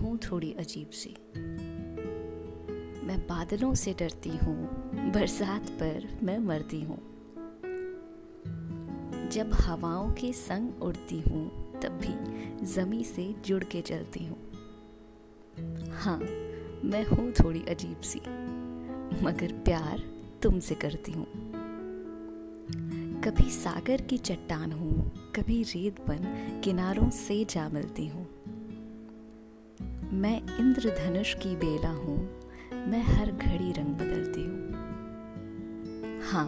थोड़ी अजीब सी। मैं बादलों से डरती हूँ, बरसात पर मैं मरती हूँ। जब हवाओं के संग उड़ती हूँ, तब भी जमी से जुड़ के चलती हूँ। हाँ मैं हूँ थोड़ी अजीब सी, मगर प्यार तुमसे करती हूँ। कभी सागर की चट्टान हूँ, कभी रेत बन किनारों से जा मिलती हूँ। मैं इंद्रधनुष की बेला हूँ। मैं हर घड़ी रंग बदलती हूँ। हाँ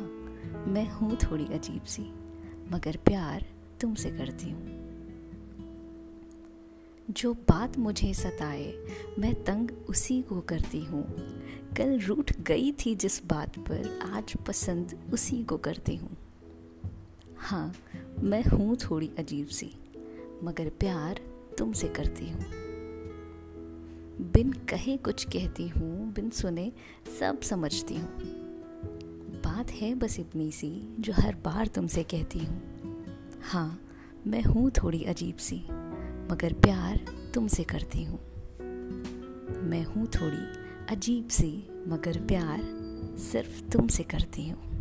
मैं हूँ थोड़ी अजीब सी, मगर प्यार तुमसे करती हूँ। जो बात मुझे सताए, मैं तंग उसी को करती हूँ। कल रूठ गई थी जिस बात पर आज पसंद उसी को करती हूँ। हाँ मैं हूँ थोड़ी अजीब सी, मगर प्यार तुमसे करती हूँ। बिन कहे कुछ कहती हूँ, बिन सुने सब समझती हूँ। बात है बस इतनी सी, जो हर बार तुमसे कहती हूँ। हाँ मैं हूँ थोड़ी अजीब सी, मगर प्यार तुमसे करती हूँ। मैं हूँ थोड़ी अजीब सी, मगर प्यार सिर्फ़ तुमसे करती हूँ।